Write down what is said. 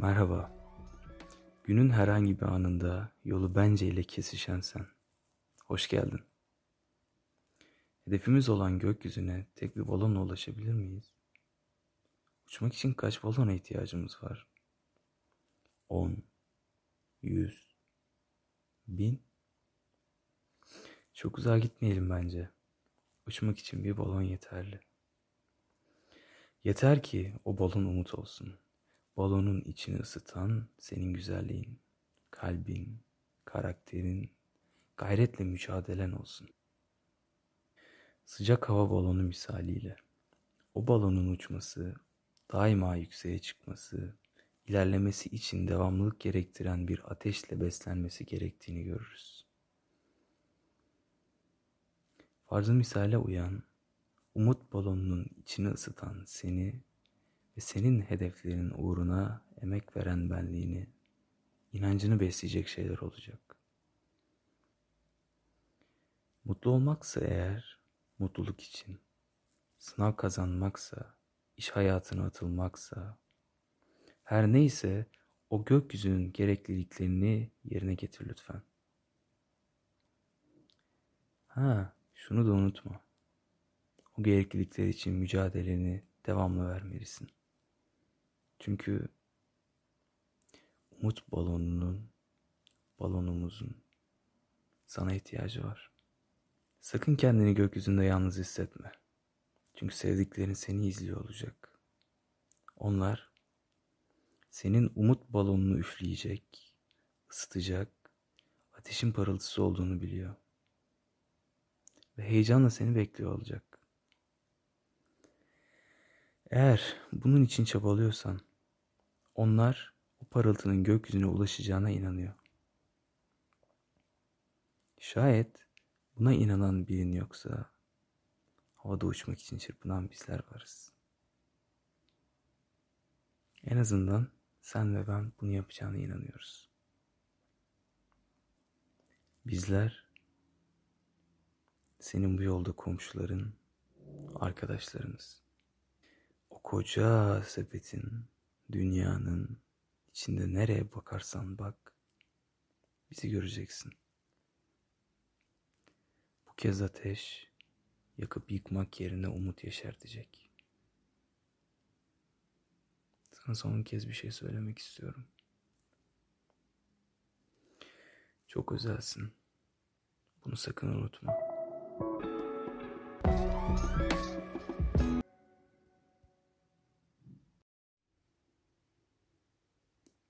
Merhaba. Günün herhangi bir anında yolu bence ile kesişen sen. Hoş geldin. Hedefimiz olan gökyüzüne tek bir balonla ulaşabilir miyiz? Uçmak için kaç balona ihtiyacımız var? 10, 100, 1000? Çok uzağa gitmeyelim bence. Uçmak için bir balon yeterli. Yeter ki o balon umut olsun. Balonun içini ısıtan senin güzelliğin, kalbin, karakterin, gayretle mücadelen olsun. Sıcak hava balonu misaliyle. O balonun uçması, daima yükseğe çıkması, ilerlemesi için devamlılık gerektiren bir ateşle beslenmesi gerektiğini görürüz. Farzı misale uyan, umut balonunun içini ısıtan seni ve senin hedeflerin uğruna emek veren benliğini, inancını besleyecek şeyler olacak. Mutlu olmaksa eğer, mutluluk için, sınav kazanmaksa, iş hayatına atılmaksa, her neyse o gökyüzünün gerekliliklerini yerine getir lütfen. Ha, şunu da unutma. O gereklilikler için mücadeleni devamlı vermelisin. Çünkü umut balonunun, balonumuzun sana ihtiyacı var. Sakın kendini gökyüzünde yalnız hissetme. Çünkü sevdiklerin seni izliyor olacak. Onlar senin umut balonunu üfleyecek, ısıtacak, ateşin parıltısı olduğunu biliyor. Ve heyecanla seni bekliyor olacak. Eğer bunun için çabalıyorsan, onlar o parıltının gökyüzüne ulaşacağına inanıyor. Şayet buna inanan birin yoksa havada uçmak için çırpınan bizler varız. En azından sen ve ben bunu yapacağına inanıyoruz. Bizler senin bu yolda komşuların, arkadaşlarınız. O koca sepetin, dünyanın içinde nereye bakarsan bak, bizi göreceksin. Bu kez ateş yakıp yıkmak yerine umut yeşertecek. Sana son kez bir şey söylemek istiyorum. Çok özelsin. Bunu sakın unutma.